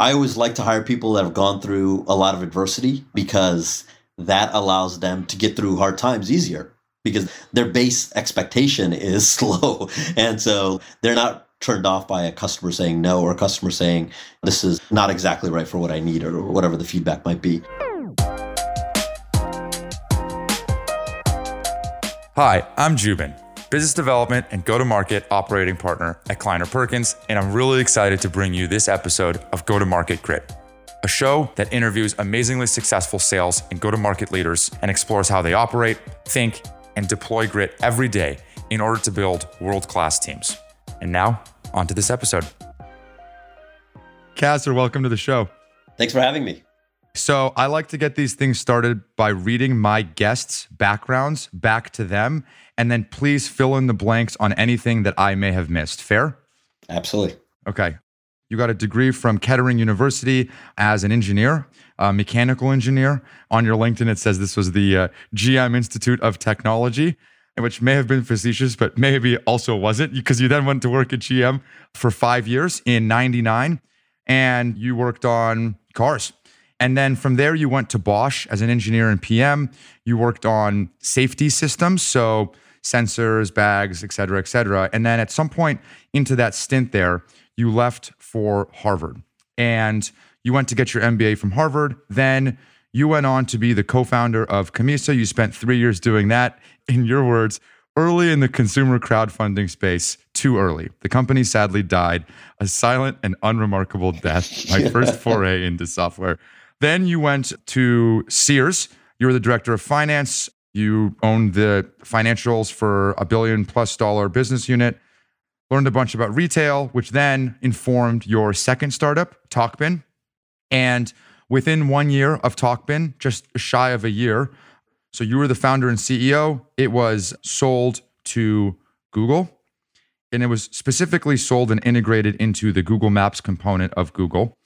I always like to hire people that have gone through a lot of adversity because that allows them to get through hard times easier because their base expectation is slow. And so they're not turned off by a customer saying no or a customer saying this is not exactly right for what I need or whatever the feedback might be. Hi, I'm Joubin business development and go to market operating partner at Kleiner Perkins, and I'm really excited to bring you this episode of Go to Market Grit, a show that interviews amazingly successful sales and go to market leaders and explores how they operate, think, and deploy grit every day in order to build world class teams. And now, on to this episode. Qasar, welcome to the show. Thanks for having me. So, I like to get these things started by reading my guests' backgrounds back to them and then please fill in the blanks on anything that I may have missed. Fair? Absolutely. Okay. You got a degree from Kettering University as an engineer, a mechanical engineer. On your LinkedIn, it says this was the uh, GM Institute of Technology, which may have been facetious, but maybe also wasn't because you then went to work at GM for five years in 99 and you worked on cars. And then from there, you went to Bosch as an engineer and PM. You worked on safety systems. So sensors, bags, et cetera, et cetera. And then at some point into that stint there, you left for Harvard and you went to get your MBA from Harvard. Then you went on to be the co founder of Camisa. You spent three years doing that. In your words, early in the consumer crowdfunding space, too early. The company sadly died a silent and unremarkable death. My first foray into software. Then you went to Sears. You were the director of finance. You owned the financials for a billion plus dollar business unit, learned a bunch about retail, which then informed your second startup, TalkBin. And within one year of TalkBin, just shy of a year, so you were the founder and CEO, it was sold to Google. And it was specifically sold and integrated into the Google Maps component of Google.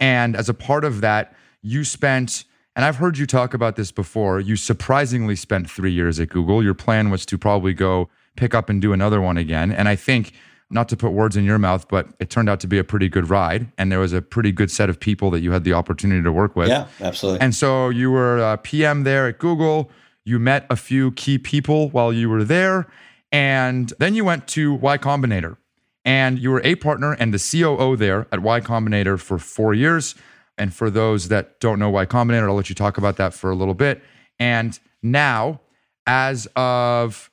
And as a part of that, you spent and I've heard you talk about this before. You surprisingly spent three years at Google. Your plan was to probably go pick up and do another one again. And I think, not to put words in your mouth, but it turned out to be a pretty good ride. And there was a pretty good set of people that you had the opportunity to work with. Yeah, absolutely. And so you were uh, a PM there at Google. You met a few key people while you were there. And then you went to Y Combinator. And you were a partner and the COO there at Y Combinator for four years. And for those that don't know Y Combinator, I'll let you talk about that for a little bit. And now, as of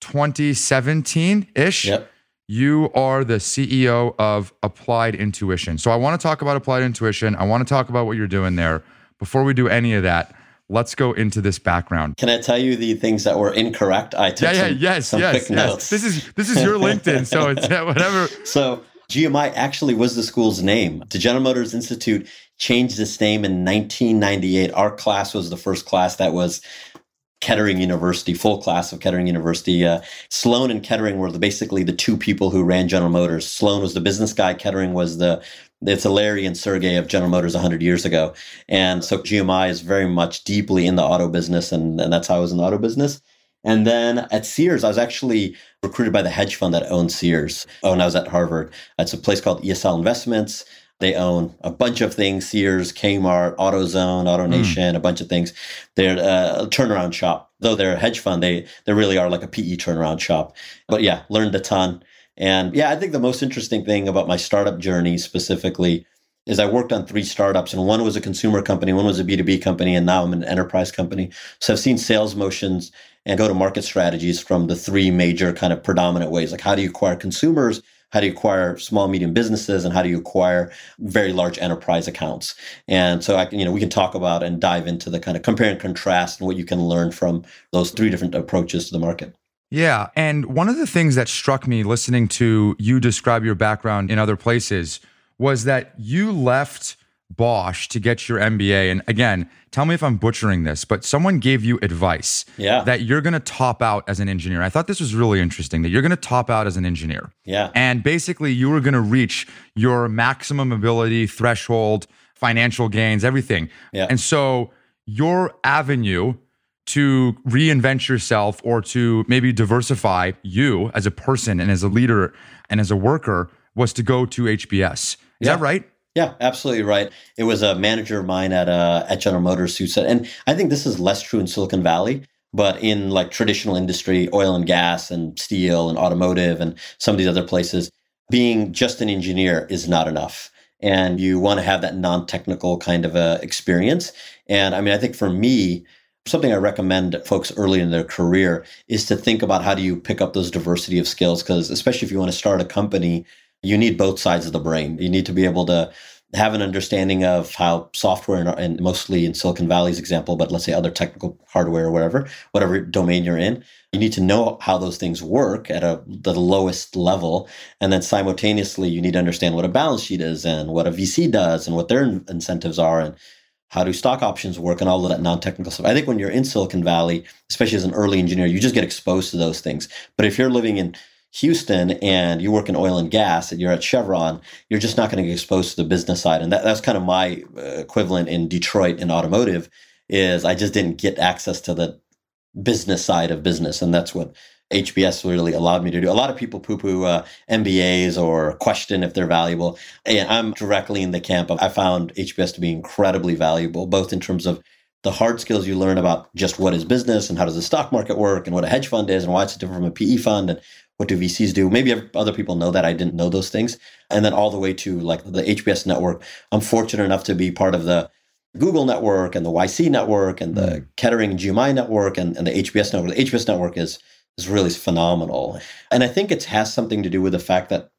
2017 ish, yep. you are the CEO of Applied Intuition. So I want to talk about Applied Intuition. I want to talk about what you're doing there. Before we do any of that, let's go into this background. Can I tell you the things that were incorrect? I took yeah, yeah, some, yes, some yes, quick yes. notes. This is this is your LinkedIn, so it's whatever. So GMI actually was the school's name. The General Motors Institute changed its name in 1998. Our class was the first class that was Kettering University, full class of Kettering University. Uh, Sloan and Kettering were the, basically the two people who ran General Motors. Sloan was the business guy. Kettering was the it's a Larry and Sergey of General Motors 100 years ago. And so GMI is very much deeply in the auto business, and, and that's how I was in the auto business. And then at Sears, I was actually recruited by the hedge fund that owned Sears. Oh, and I was at Harvard. It's a place called ESL Investments. They own a bunch of things Sears, Kmart, AutoZone, AutoNation, mm. a bunch of things. They're a turnaround shop. Though they're a hedge fund, they, they really are like a PE turnaround shop. But yeah, learned a ton. And yeah, I think the most interesting thing about my startup journey specifically is I worked on three startups, and one was a consumer company, one was a B2B company, and now I'm an enterprise company. So I've seen sales motions and go to market strategies from the three major kind of predominant ways. Like, how do you acquire consumers? How do you acquire small medium businesses and how do you acquire very large enterprise accounts? And so i can you know we can talk about and dive into the kind of compare and contrast and what you can learn from those three different approaches to the market. Yeah and one of the things that struck me listening to you describe your background in other places was that you left Bosch to get your MBA. And again, tell me if I'm butchering this, but someone gave you advice yeah. that you're going to top out as an engineer. I thought this was really interesting that you're going to top out as an engineer. Yeah. And basically, you were going to reach your maximum ability threshold, financial gains, everything. Yeah. And so, your avenue to reinvent yourself or to maybe diversify you as a person and as a leader and as a worker was to go to HBS. Is yeah. that right? Yeah, absolutely right. It was a manager of mine at uh, at General Motors who said, and I think this is less true in Silicon Valley, but in like traditional industry, oil and gas and steel and automotive and some of these other places, being just an engineer is not enough. And you want to have that non-technical kind of a experience. And I mean, I think for me, something I recommend folks early in their career is to think about how do you pick up those diversity of skills because especially if you want to start a company you need both sides of the brain. You need to be able to have an understanding of how software and, mostly in Silicon Valley's example, but let's say other technical hardware or whatever, whatever domain you're in, you need to know how those things work at a the lowest level, and then simultaneously you need to understand what a balance sheet is and what a VC does and what their incentives are and how do stock options work and all of that non-technical stuff. I think when you're in Silicon Valley, especially as an early engineer, you just get exposed to those things. But if you're living in Houston and you work in oil and gas and you're at Chevron, you're just not going to get exposed to the business side. And that, that's kind of my uh, equivalent in Detroit in automotive is I just didn't get access to the business side of business. And that's what HBS really allowed me to do. A lot of people poo poo uh, MBAs or question if they're valuable. And I'm directly in the camp of I found HBS to be incredibly valuable, both in terms of the hard skills you learn about just what is business and how does the stock market work and what a hedge fund is and why it's different from a PE fund and what do VCs do? Maybe other people know that I didn't know those things. And then all the way to like the HBS network. I'm fortunate enough to be part of the Google network and the YC network and the mm. Kettering GMI network and, and the HBS network. The HBS network is is really phenomenal. And I think it has something to do with the fact that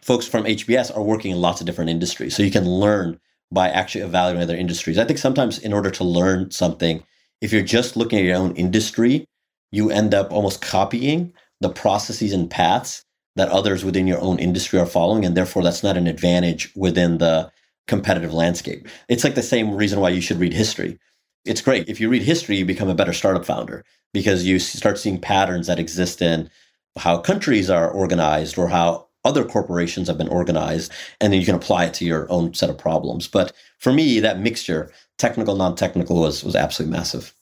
folks from HBS are working in lots of different industries. So you can learn by actually evaluating other industries. I think sometimes in order to learn something, if you're just looking at your own industry, you end up almost copying the processes and paths that others within your own industry are following. And therefore, that's not an advantage within the competitive landscape. It's like the same reason why you should read history. It's great. If you read history, you become a better startup founder because you start seeing patterns that exist in how countries are organized or how other corporations have been organized. And then you can apply it to your own set of problems. But for me, that mixture, technical, non technical, was, was absolutely massive.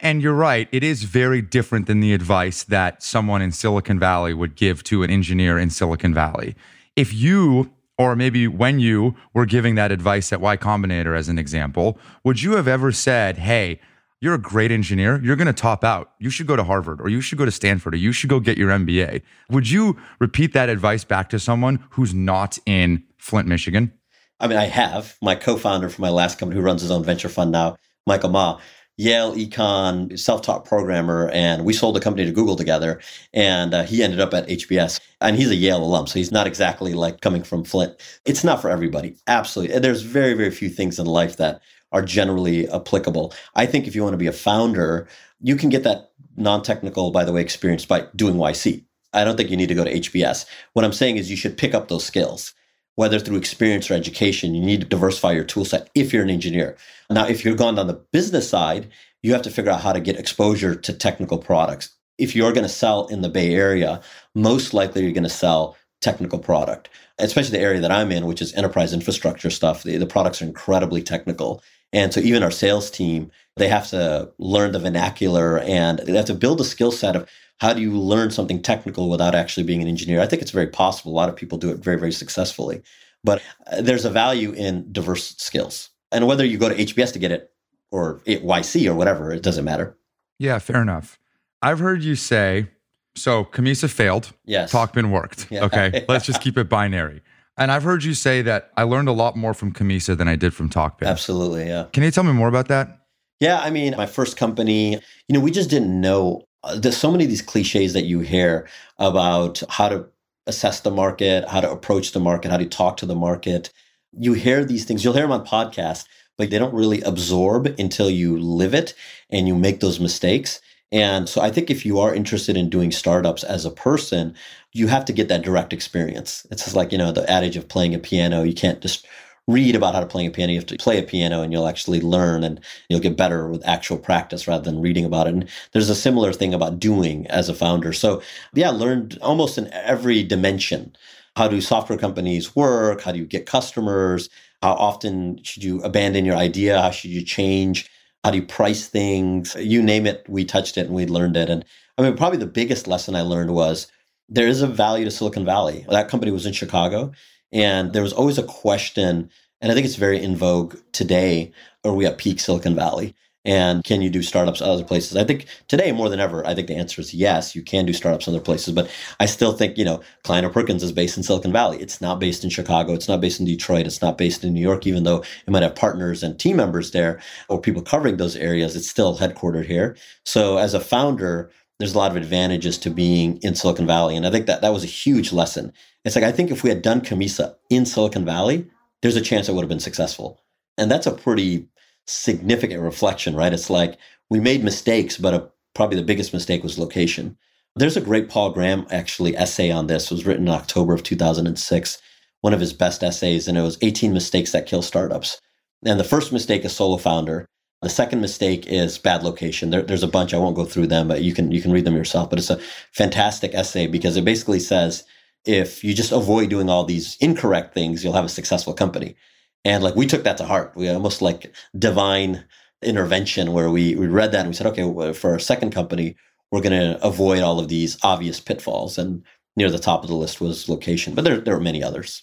And you're right, it is very different than the advice that someone in Silicon Valley would give to an engineer in Silicon Valley. If you, or maybe when you were giving that advice at Y Combinator as an example, would you have ever said, hey, you're a great engineer. You're going to top out. You should go to Harvard or you should go to Stanford or you should go get your MBA. Would you repeat that advice back to someone who's not in Flint, Michigan? I mean, I have. My co founder for my last company who runs his own venture fund now, Michael Ma, Yale econ self-taught programmer, and we sold the company to Google together. And uh, he ended up at HBS, and he's a Yale alum, so he's not exactly like coming from Flint. It's not for everybody, absolutely. There's very, very few things in life that are generally applicable. I think if you want to be a founder, you can get that non-technical, by the way, experience by doing YC. I don't think you need to go to HBS. What I'm saying is you should pick up those skills whether through experience or education, you need to diversify your tool set if you're an engineer. Now, if you're gone on the business side, you have to figure out how to get exposure to technical products. If you're going to sell in the Bay Area, most likely you're going to sell technical product, especially the area that I'm in, which is enterprise infrastructure stuff. The, the products are incredibly technical. And so even our sales team, they have to learn the vernacular and they have to build a skill set of how do you learn something technical without actually being an engineer? I think it's very possible. A lot of people do it very, very successfully. But uh, there's a value in diverse skills. And whether you go to HBS to get it or YC or whatever, it doesn't matter. Yeah, fair enough. I've heard you say, so Camisa failed. Yes. Talkbin worked. Yeah. Okay. Let's just keep it binary. And I've heard you say that I learned a lot more from Camisa than I did from Talkbin. Absolutely. Yeah. Can you tell me more about that? Yeah. I mean, my first company, you know, we just didn't know Uh, there's so many of these cliches that you hear about how to assess the market, how to approach the market, how to talk to the market. You hear these things, you'll hear them on podcasts, but they don't really absorb until you live it and you make those mistakes. And so I think if you are interested in doing startups as a person, you have to get that direct experience. It's just like, you know, the adage of playing a piano. You can't just read about how to play a piano. You have to play a piano and you'll actually learn and you'll get better with actual practice rather than reading about it. And there's a similar thing about doing as a founder. So yeah, learned almost in every dimension. How do software companies work? How do you get customers? How often should you abandon your idea? How should you change? How do you price things? You name it, we touched it and we learned it. And I mean, probably the biggest lesson I learned was there is a value to Silicon Valley. That company was in Chicago and there was always a question And I think it's very in vogue today. Are we at peak Silicon Valley? And can you do startups other places? I think today more than ever, I think the answer is yes, you can do startups other places. But I still think, you know, Kleiner Perkins is based in Silicon Valley. It's not based in Chicago. It's not based in Detroit. It's not based in New York, even though it might have partners and team members there or people covering those areas. It's still headquartered here. So as a founder, there's a lot of advantages to being in Silicon Valley. And I think that that was a huge lesson. It's like, I think if we had done Camisa in Silicon Valley, there's a chance it would have been successful. And that's a pretty significant reflection, right? It's like we made mistakes, but a, probably the biggest mistake was location. There's a great Paul Graham actually essay on this. It was written in October of 2006, one of his best essays, and it was 18 mistakes that kill startups. And the first mistake is solo founder. The second mistake is bad location. There, there's a bunch. I won't go through them, but you can you can read them yourself. But it's a fantastic essay because it basically says if you just avoid doing all these incorrect things, you'll have a successful company. And like we took that to heart. We almost like divine intervention where we, we read that and we said, okay, for our second company, we're going to avoid all of these obvious pitfalls. And near the top of the list was location, but there, there are many others.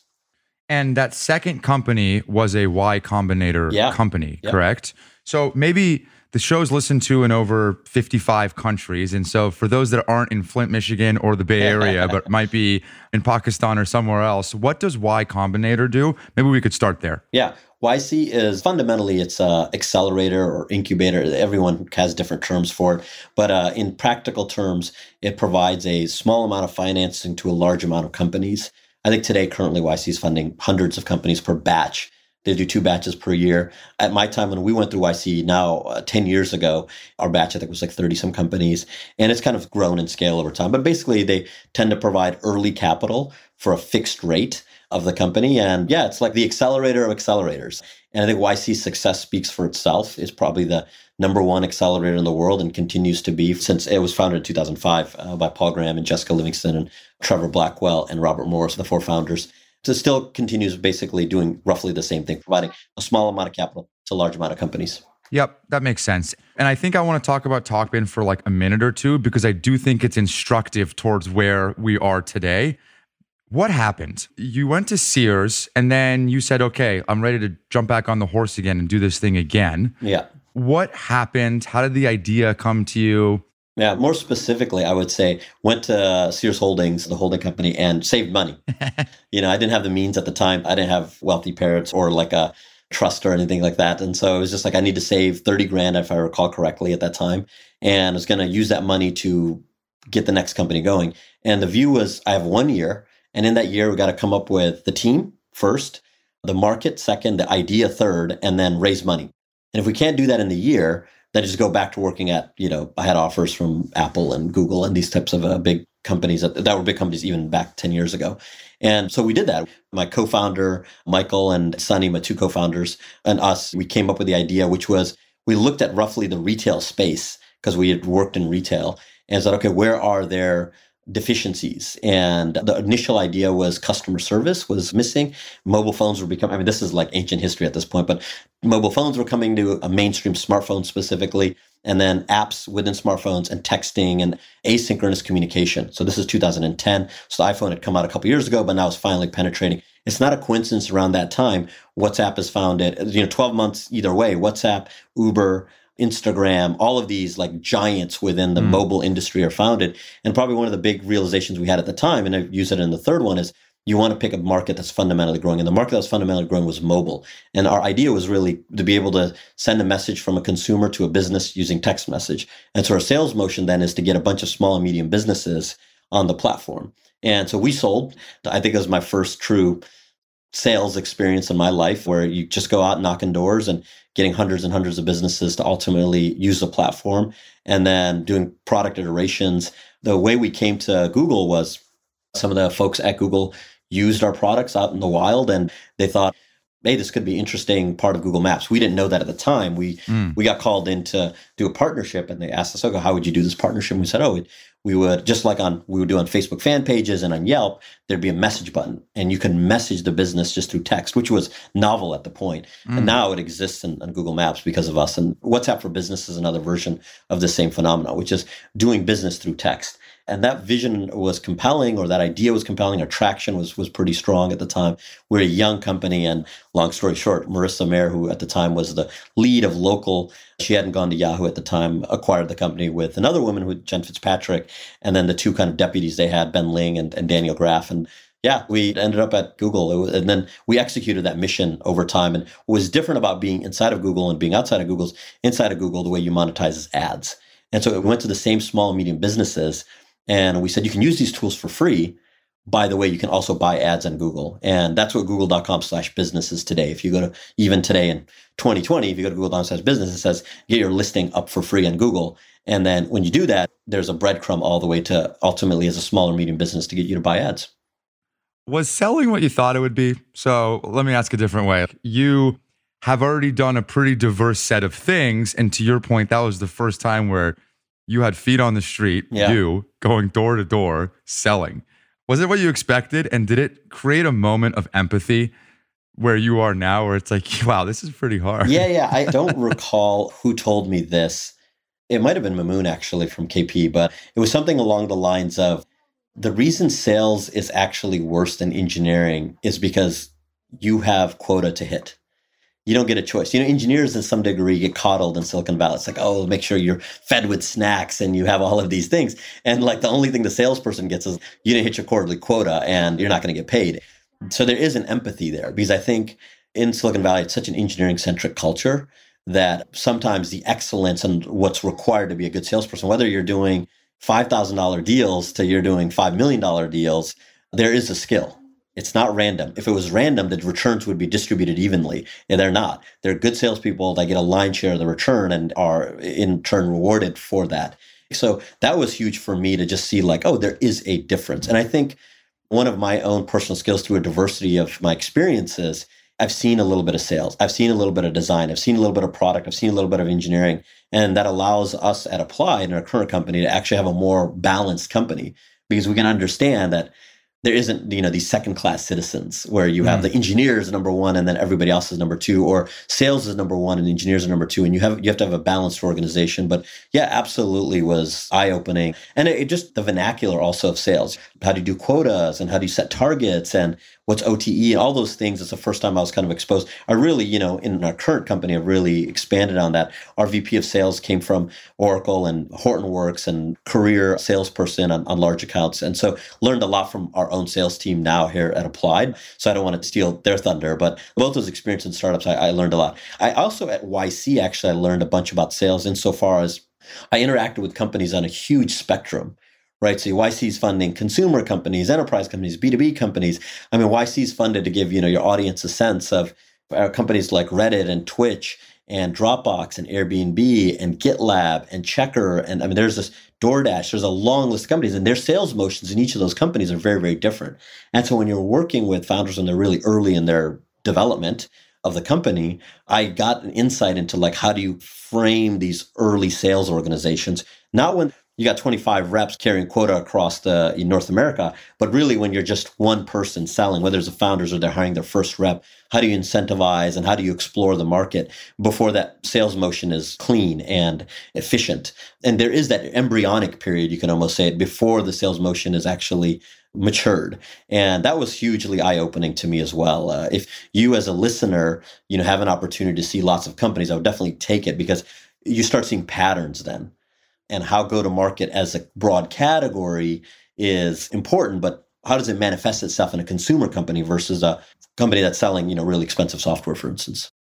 And that second company was a Y Combinator yeah. company, yep. correct? So maybe the show's listened to in over 55 countries. And so for those that aren't in Flint, Michigan or the Bay Area, but might be in Pakistan or somewhere else, what does Y Combinator do? Maybe we could start there. Yeah. YC is fundamentally it's a accelerator or incubator. Everyone has different terms for it, but uh, in practical terms, it provides a small amount of financing to a large amount of companies. I think today, currently, YC is funding hundreds of companies per batch. They do two batches per year. At my time when we went through YC now, uh, 10 years ago, our batch I think was like 30 some companies. And it's kind of grown in scale over time. But basically, they tend to provide early capital for a fixed rate of the company. And yeah, it's like the accelerator of accelerators. And I think YC success speaks for itself, is probably the number one accelerator in the world and continues to be since it was founded in 2005 uh, by Paul Graham and Jessica Livingston and Trevor Blackwell and Robert Morris, the four founders. So still continues basically doing roughly the same thing, providing a small amount of capital to a large amount of companies. Yep, that makes sense. And I think I want to talk about TalkBin for like a minute or two because I do think it's instructive towards where we are today. What happened? You went to Sears and then you said, okay, I'm ready to jump back on the horse again and do this thing again. Yeah. What happened? How did the idea come to you? Yeah, more specifically, I would say went to Sears Holdings, the holding company, and saved money. you know, I didn't have the means at the time. I didn't have wealthy parents or like a trust or anything like that. And so it was just like I need to save 30 grand if I recall correctly at that time. And I was going to use that money to get the next company going. And the view was I have one year. And in that year, we got to come up with the team first, the market second, the idea third, and then raise money. And if we can't do that in the year, then just go back to working at, you know, I had offers from Apple and Google and these types of uh, big companies that, that were big companies even back 10 years ago. And so we did that. My co founder, Michael and Sunny, my two co founders, and us, we came up with the idea, which was we looked at roughly the retail space because we had worked in retail and said, okay, where are there deficiencies. And the initial idea was customer service was missing. Mobile phones were becoming i mean this is like ancient history at this point but mobile phones were coming to a mainstream smartphone specifically and then apps within smartphones and texting and asynchronous communication. So this is 2010 so the iphone had come out a couple years ago but now it's finally penetrating. It's not a coincidence around that time whatsapp is founded you know 12 months either way whatsapp uber Instagram, all of these like giants within the mm. mobile industry are founded. And probably one of the big realizations we had at the time, and I use it in the third one, is you want to pick a market that's fundamentally growing. And the market that was fundamentally growing was mobile. And our idea was really to be able to send a message from a consumer to a business using text message. And so our sales motion then is to get a bunch of small and medium businesses on the platform. And so we sold, I think it was my first true sales experience in my life where you just go out knocking doors and getting hundreds and hundreds of businesses to ultimately use the platform and then doing product iterations. The way we came to Google was some of the folks at Google used our products out in the wild and they thought, hey, this could be interesting part of Google Maps. We didn't know that at the time. We mm. we got called in to do a partnership and they asked us, okay, how would you do this partnership? And we said, oh, we would just like on we would do on Facebook fan pages and on Yelp, there'd be a message button, and you can message the business just through text, which was novel at the point. Mm. And now it exists in, on Google Maps because of us. And WhatsApp for Business is another version of the same phenomenon, which is doing business through text and that vision was compelling or that idea was compelling attraction was was pretty strong at the time we're a young company and long story short marissa mayer who at the time was the lead of local she hadn't gone to yahoo at the time acquired the company with another woman with jen fitzpatrick and then the two kind of deputies they had ben ling and, and daniel graff and yeah, we ended up at Google. Was, and then we executed that mission over time. And what was different about being inside of Google and being outside of Google's inside of Google, the way you monetize is ads. And so it went to the same small and medium businesses and we said, you can use these tools for free. By the way, you can also buy ads on Google. And that's what google.com slash business is today. If you go to even today in 2020, if you go to google.com slash business, it says get your listing up for free on Google. And then when you do that, there's a breadcrumb all the way to ultimately as a small or medium business to get you to buy ads. Was selling what you thought it would be? So let me ask a different way. You have already done a pretty diverse set of things. And to your point, that was the first time where you had feet on the street, yeah. you going door to door selling. Was it what you expected? And did it create a moment of empathy where you are now, where it's like, wow, this is pretty hard? Yeah, yeah. I don't recall who told me this. It might have been Mamoon actually from KP, but it was something along the lines of the reason sales is actually worse than engineering is because you have quota to hit you don't get a choice. You know, engineers in some degree get coddled in Silicon Valley. It's like, oh, make sure you're fed with snacks and you have all of these things. And like the only thing the salesperson gets is you didn't hit your quarterly quota and you're not going to get paid. So there is an empathy there because I think in Silicon Valley, it's such an engineering centric culture that sometimes the excellence and what's required to be a good salesperson, whether you're doing $5,000 deals to you're doing $5 million deals, there is a skill it's not random. If it was random, the returns would be distributed evenly. And they're not. They're good salespeople that get a line share of the return and are in turn rewarded for that. So that was huge for me to just see like, oh, there is a difference. And I think one of my own personal skills through a diversity of my experiences, I've seen a little bit of sales. I've seen a little bit of design. I've seen a little bit of product. I've seen a little bit of engineering. And that allows us at Apply in our current company to actually have a more balanced company because we can understand that there isn't you know these second class citizens where you have mm. the engineers number one and then everybody else is number two or sales is number one and engineers are number two and you have you have to have a balanced organization. But yeah absolutely was eye opening and it, it just the vernacular also of sales. How do you do quotas and how do you set targets and what's OTE and all those things. It's the first time I was kind of exposed. I really, you know, in our current company, I've really expanded on that. Our VP of sales came from Oracle and Hortonworks and career salesperson on, on large accounts. And so learned a lot from our own sales team now here at Applied. So I don't want to steal their thunder, but both those experiences in startups, I, I learned a lot. I also at YC, actually, I learned a bunch about sales insofar as I interacted with companies on a huge spectrum right? So YC is funding consumer companies, enterprise companies, B2B companies. I mean, YC is funded to give, you know, your audience a sense of uh, companies like Reddit and Twitch and Dropbox and Airbnb and GitLab and Checkr. And I mean, there's this DoorDash, there's a long list of companies and their sales motions in each of those companies are very, very different. And so when you're working with founders and they're really early in their development, of the company, I got an insight into like how do you frame these early sales organizations, not when you got 25 reps carrying quota across the in North America. But really, when you're just one person selling, whether it's the founders or they're hiring their first rep, how do you incentivize and how do you explore the market before that sales motion is clean and efficient? And there is that embryonic period, you can almost say it, before the sales motion is actually matured and that was hugely eye-opening to me as well uh, if you as a listener you know have an opportunity to see lots of companies i would definitely take it because you start seeing patterns then and how go to market as a broad category is important, but how does it manifest itself in a consumer company versus a company that's selling, you know, really expensive software, for instance?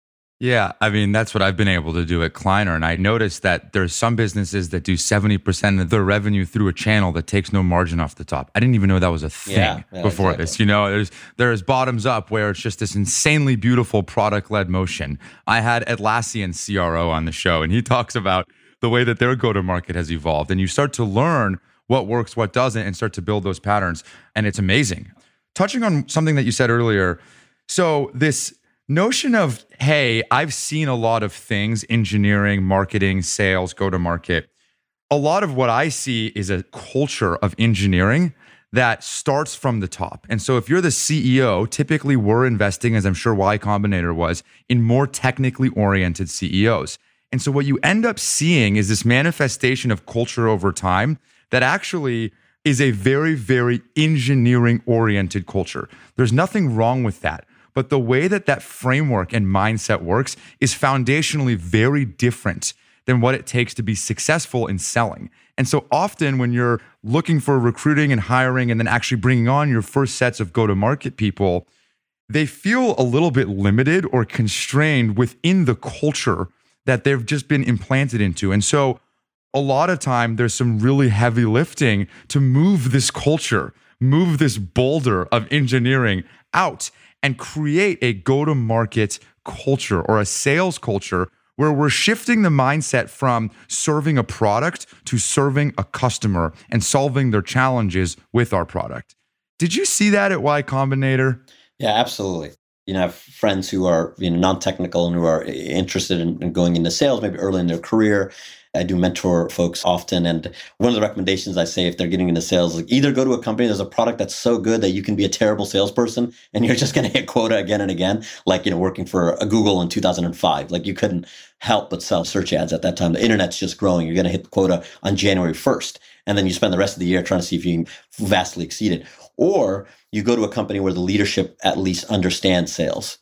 Yeah, I mean that's what I've been able to do at Kleiner, and I noticed that there's some businesses that do seventy percent of their revenue through a channel that takes no margin off the top. I didn't even know that was a thing yeah, yeah, before exactly. this. You know, there's there's bottoms up where it's just this insanely beautiful product led motion. I had Atlassian CRO on the show, and he talks about the way that their go to market has evolved. And you start to learn what works, what doesn't, and start to build those patterns. And it's amazing. Touching on something that you said earlier. So, this notion of, hey, I've seen a lot of things engineering, marketing, sales, go to market. a lot of what I see is a culture of engineering that starts from the top. And so if you're the CEO, typically we're investing, as I'm sure Y Combinator was, in more technically oriented CEOs. And so what you end up seeing is this manifestation of culture over time that actually is a very, very engineering oriented culture. There's nothing wrong with that. But the way that that framework and mindset works is foundationally very different than what it takes to be successful in selling. And so often when you're looking for recruiting and hiring and then actually bringing on your first sets of go to market people, they feel a little bit limited or constrained within the culture that they've just been implanted into. And so a lot of time there's some really heavy lifting to move this culture, move this boulder of engineering out and create a go to market culture or a sales culture where we're shifting the mindset from serving a product to serving a customer and solving their challenges with our product. Did you see that at Y Combinator? Yeah, absolutely. You know, have friends who are you know non-technical and who are interested in, in going into sales, maybe early in their career, I do mentor folks often. And one of the recommendations I say if they're getting into sales, like either go to a company that's a product that's so good that you can be a terrible salesperson and you're just going to hit quota again and again, like, you know, working for a Google in 2005. Like you couldn't help but sell search ads at that time. The internet's just growing. You're going to hit the quota on January 1st. And then you spend the rest of the year trying to see if you can vastly exceed it. Or you go to a company where the leadership at least understands sales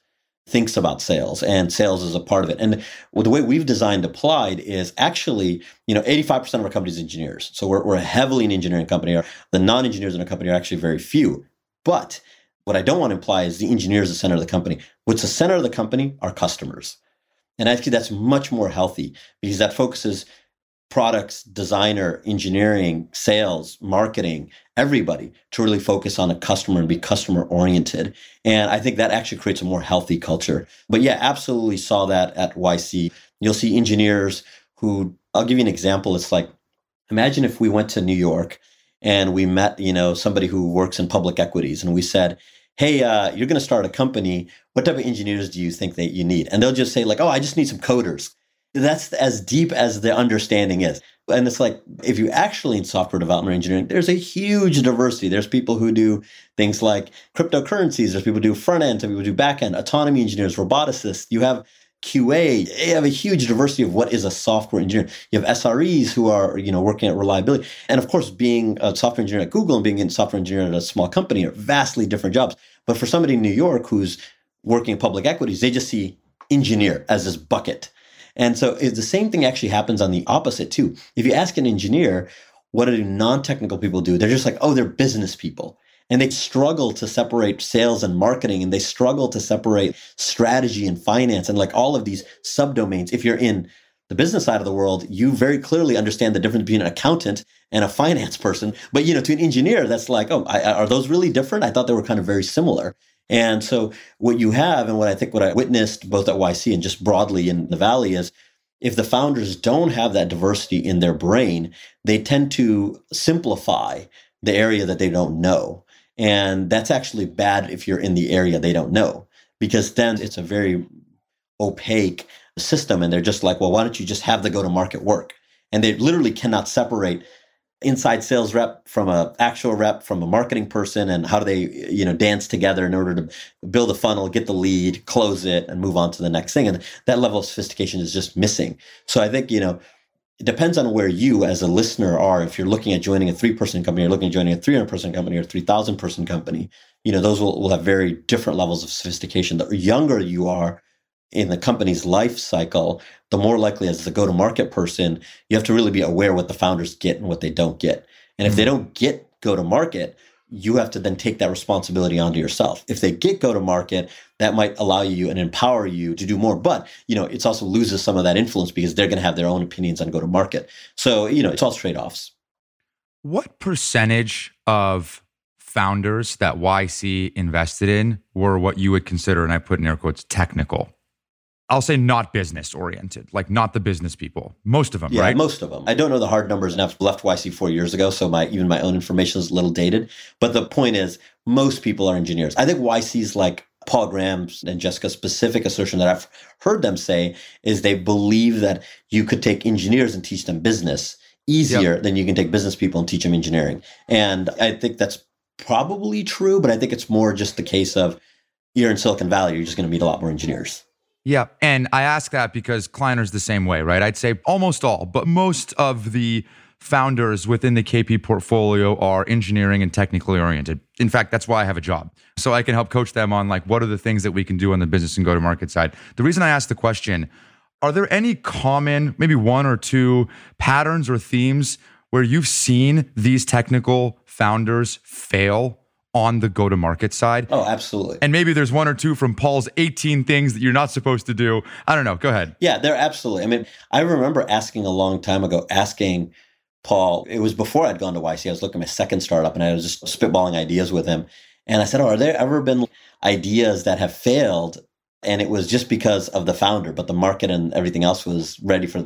thinks about sales and sales is a part of it. And the way we've designed Applied is actually, you know, 85% of our company is engineers. So we're, we're heavily an engineering company. The non-engineers in our company are actually very few. But what I don't want to imply is the engineers are the center of the company. What's the center of the company are customers. And actually that's much more healthy because that focuses products, designer, engineering, sales, marketing, everybody to really focus on a customer and be customer oriented. And I think that actually creates a more healthy culture. But yeah, absolutely saw that at YC. You'll see engineers who, I'll give you an example. It's like, imagine if we went to New York and we met, you know, somebody who works in public equities and we said, hey, uh, you're going to start a company. What type of engineers do you think that you need? And they'll just say like, oh, I just need some coders. That's as deep as the understanding is. And it's like, if you actually in software development or engineering, there's a huge diversity. There's people who do things like cryptocurrencies, there's people who do front end, some people do back end, autonomy engineers, roboticists. You have QA. You have a huge diversity of what is a software engineer. You have SREs who are, you know, working at reliability. And of course, being a software engineer at Google and being a software engineer at a small company are vastly different jobs. But for somebody in New York who's working in public equities, they just see engineer as this bucket. And so it's the same thing actually happens on the opposite too. If you ask an engineer, what do non-technical people do? They're just like, oh, they're business people. And they struggle to separate sales and marketing, and they struggle to separate strategy and finance and like all of these subdomains. If you're in the business side of the world, you very clearly understand the difference between an accountant and a finance person. But you know, to an engineer, that's like, oh, I, are those really different? I thought they were kind of very similar. And so what you have, and what I think what I witnessed both at YC and just broadly in the Valley is if the founders don't have that diversity in their brain, they tend to simplify the area that they don't know. And that's actually bad if you're in the area they don't know, because then it's a very opaque system. And they're just like, well, why don't you just have the go to market work? And they literally cannot separate inside sales rep from a actual rep from a marketing person and how do they you know dance together in order to build a funnel get the lead close it and move on to the next thing? And that level of sophistication is just missing. So i think you know it depends on where you as a listener are. If you're looking at joining a three person company or looking at joining a 300 person company or 3000 person company you know those will, will have very different levels of sophistication. The younger you are in the company's life cycle, the more likely as the go to market person, you have to really be aware what the founders get and what they don't get. And if mm-hmm. they don't get go to market, you have to then take that responsibility onto yourself. If they get go to market, that might allow you and empower you to do more. But, you know, it's also loses some of that influence because they're going to have their own opinions on go to market. So, you know, it's all trade offs. What percentage of founders that YC invested in were what you would consider, and I put in air quotes, technical? I'll say not business oriented, like not the business people. Most of them, yeah, right? Most of them. I don't know the hard numbers, and I've left YC four years ago, so my even my own information is a little dated. But the point is, most people are engineers. I think YC's like Paul Graham's and Jessica's specific assertion that I've heard them say is they believe that you could take engineers and teach them business easier yep. than you can take business people and teach them engineering. And I think that's probably true, but I think it's more just the case of you're in Silicon Valley, you're just going to meet a lot more engineers. Yeah. And I ask that because Kleiner's the same way, right? I'd say almost all, but most of the founders within the KP portfolio are engineering and technically oriented. In fact, that's why I have a job. So I can help coach them on like what are the things that we can do on the business and go to market side. The reason I asked the question, are there any common, maybe one or two patterns or themes where you've seen these technical founders fail on the go to market side? Oh, absolutely. And maybe there's one or two from Paul's 18 things that you're not supposed to do. I don't know. Go ahead. Yeah, they're absolutely. I mean, I remember asking a long time ago, asking Paul, it was before I'd gone to YC. I was looking at my second startup and I was just spitballing ideas with him. And I said, Oh, are there ever been ideas that have failed? And it was just because of the founder, but the market and everything else was ready for.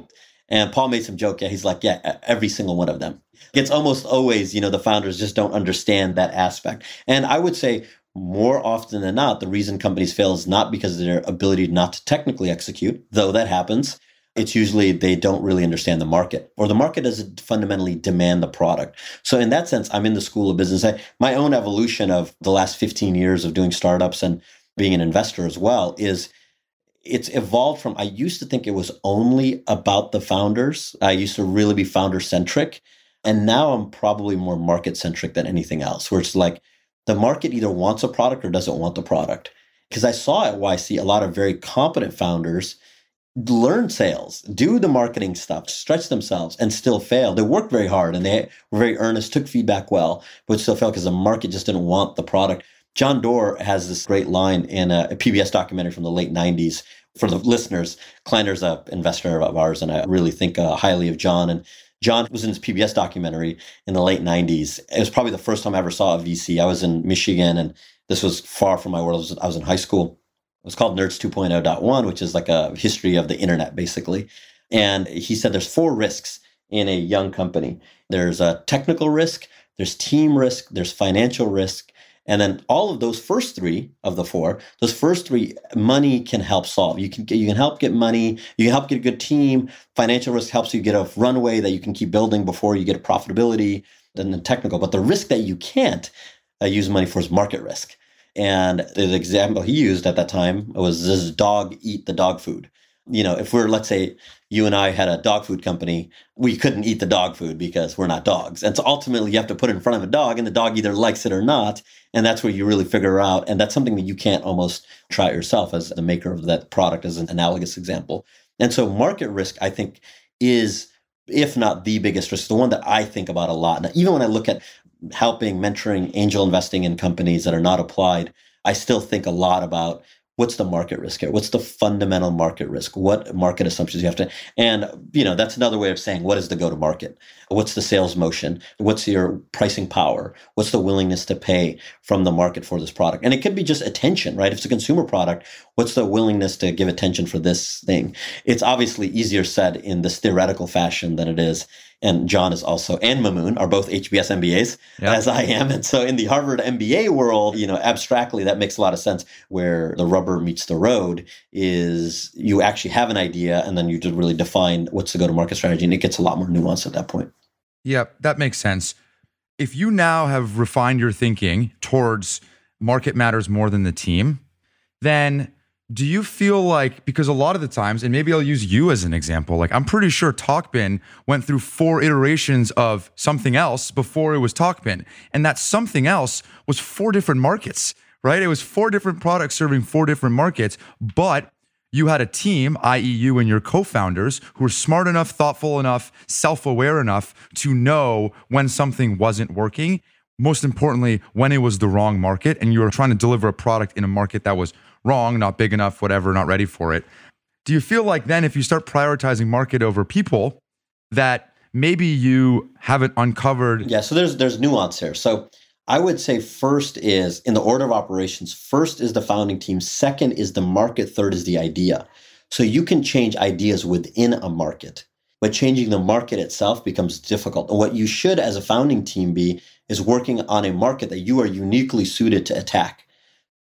And Paul made some joke. Yeah, he's like, Yeah, every single one of them. It's almost always, you know, the founders just don't understand that aspect. And I would say more often than not, the reason companies fail is not because of their ability not to technically execute, though that happens it's usually they don't really understand the market or the market doesn't fundamentally demand the product. So in that sense, I'm in the school of business. I, my own evolution of the last 15 years of doing startups and being an investor as well is it's evolved from I used to think it was only about the founders. I used to really be founder centric. And now I'm probably more market centric than anything else, where it's like the market either wants a product or doesn't want the product. Because I saw at YC a lot of very competent founders learn sales, do the marketing stuff, stretch themselves, and still fail. They worked very hard and they were very earnest, took feedback well, but still failed because the market just didn't want the product. John Doerr has this great line in a, a PBS documentary from the late 90s. For the listeners, Kleiner's an investor of ours, and I really think uh, highly of John. And John was in his PBS documentary in the late 90s. It was probably the first time I ever saw a VC. I was in Michigan, and this was far from my world. I was, I was in high school it was called Nerds 2.0.1, which is like a history of the internet, basically. And he said there's four risks in a young company there's a technical risk, there's team risk, there's financial risk. And then all of those first three of the four, those first three, money can help solve. You can you can help get money. You can help get a good team. Financial risk helps you get a runway that you can keep building before you get profitability. Then the technical, but the risk that you can't uh, use money for is market risk. And the example he used at that time was this dog eat the dog food. You know, if we're, let's say, you and I had a dog food company, we couldn't eat the dog food because we're not dogs. And so ultimately, you have to put it in front of a dog, and the dog either likes it or not. And that's where you really figure out. And that's something that you can't almost try yourself as the maker of that product, as an analogous example. And so, market risk, I think, is if not the biggest risk, the one that I think about a lot. Now, even when I look at helping, mentoring, angel investing in companies that are not applied, I still think a lot about what's the market risk here? What's the fundamental market risk? What market assumptions you have to, and you know, that's another way of saying what is the go to market? What's the sales motion? What's your pricing power? What's the willingness to pay from the market for this product? And it could be just attention, right? If it's a consumer product, what's the willingness to give attention for this thing? It's obviously easier said in this theoretical fashion than it is and John is also, and Mamoon are both HBS MBAs, yep. as I am. And so in the Harvard MBA world, you know, abstractly, that makes a lot of sense. Where the rubber meets the road is you actually have an idea and then you just really define what's the go to market strategy. And it gets a lot more nuanced at that point. Yeah, that makes sense. If you now have refined your thinking towards market matters more than the team, then do you feel like because a lot of the times and maybe i'll use you as an example like i'm pretty sure talkbin went through four iterations of something else before it was talkbin. And that something else was four different markets right? It was four different products serving four different markets but you had a team i.e you and your co-founders who were smart enough thoughtful enough self-aware enough to know when something wasn't working. Most importantly when it was the wrong market and you were trying to deliver a product in a market that was wrong, not big enough, whatever, not ready for it. Do you feel like then if you start prioritizing market over people, that maybe you haven't uncovered? Yeah, so there's there's nuance here. So I would say first is in the order of operations, first is the founding team, second is the market, third is the idea. So you can change ideas within a market, but changing the market itself becomes difficult. And what you should as a founding team be is working on a market that you are uniquely suited to attack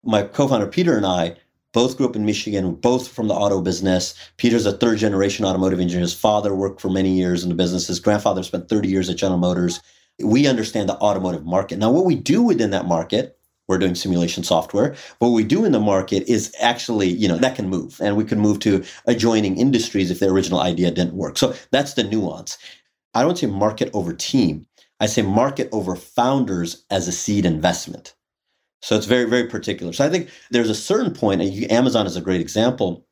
my co-founder Peter and I both grew up in Michigan, both from the auto business. Peter's a third generation automotive engineer. His father worked for many years in the business. His grandfather spent 30 years at General Motors. We understand the automotive market. Now, what we do within that market, we're doing simulation software. What we do in the market is actually, you know, that can move and we can move to adjoining industries if the original idea didn't work. So that's the nuance. I don't say market over team. I say market over founders as a seed investment. So it's very, very particular. So I think there's a certain point, and Amazon is a great example,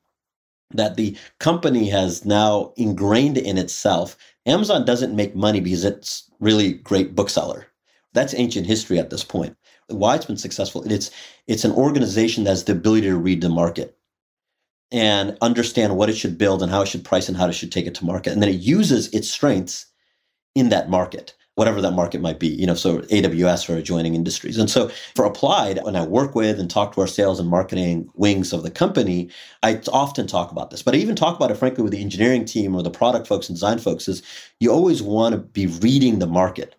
that the company has now ingrained in itself. Amazon doesn't make money because it's really great bookseller. That's ancient history at this point. Why it's been successful, it's it's an organization that has the ability to read the market and understand what it should build and how it should price and how it should take it to market. And then it uses its strengths in that market whatever that market might be, you know, so AWS or adjoining industries. And so for Applied, when I work with and talk to our sales and marketing wings of the company, I often talk about this, but I even talk about it, frankly, with the engineering team or the product folks and design folks is you always want to be reading the market.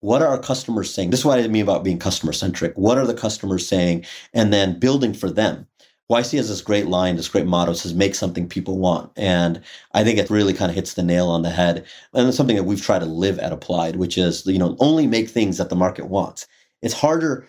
What are our customers saying? This is what I mean about being customer centric. What are the customers saying? And then building for them. YC has this great line, this great motto says, make something people want. And I think it really kind of hits the nail on the head. And it's something that we've tried to live at Applied, which is, you know, only make things that the market wants. It's harder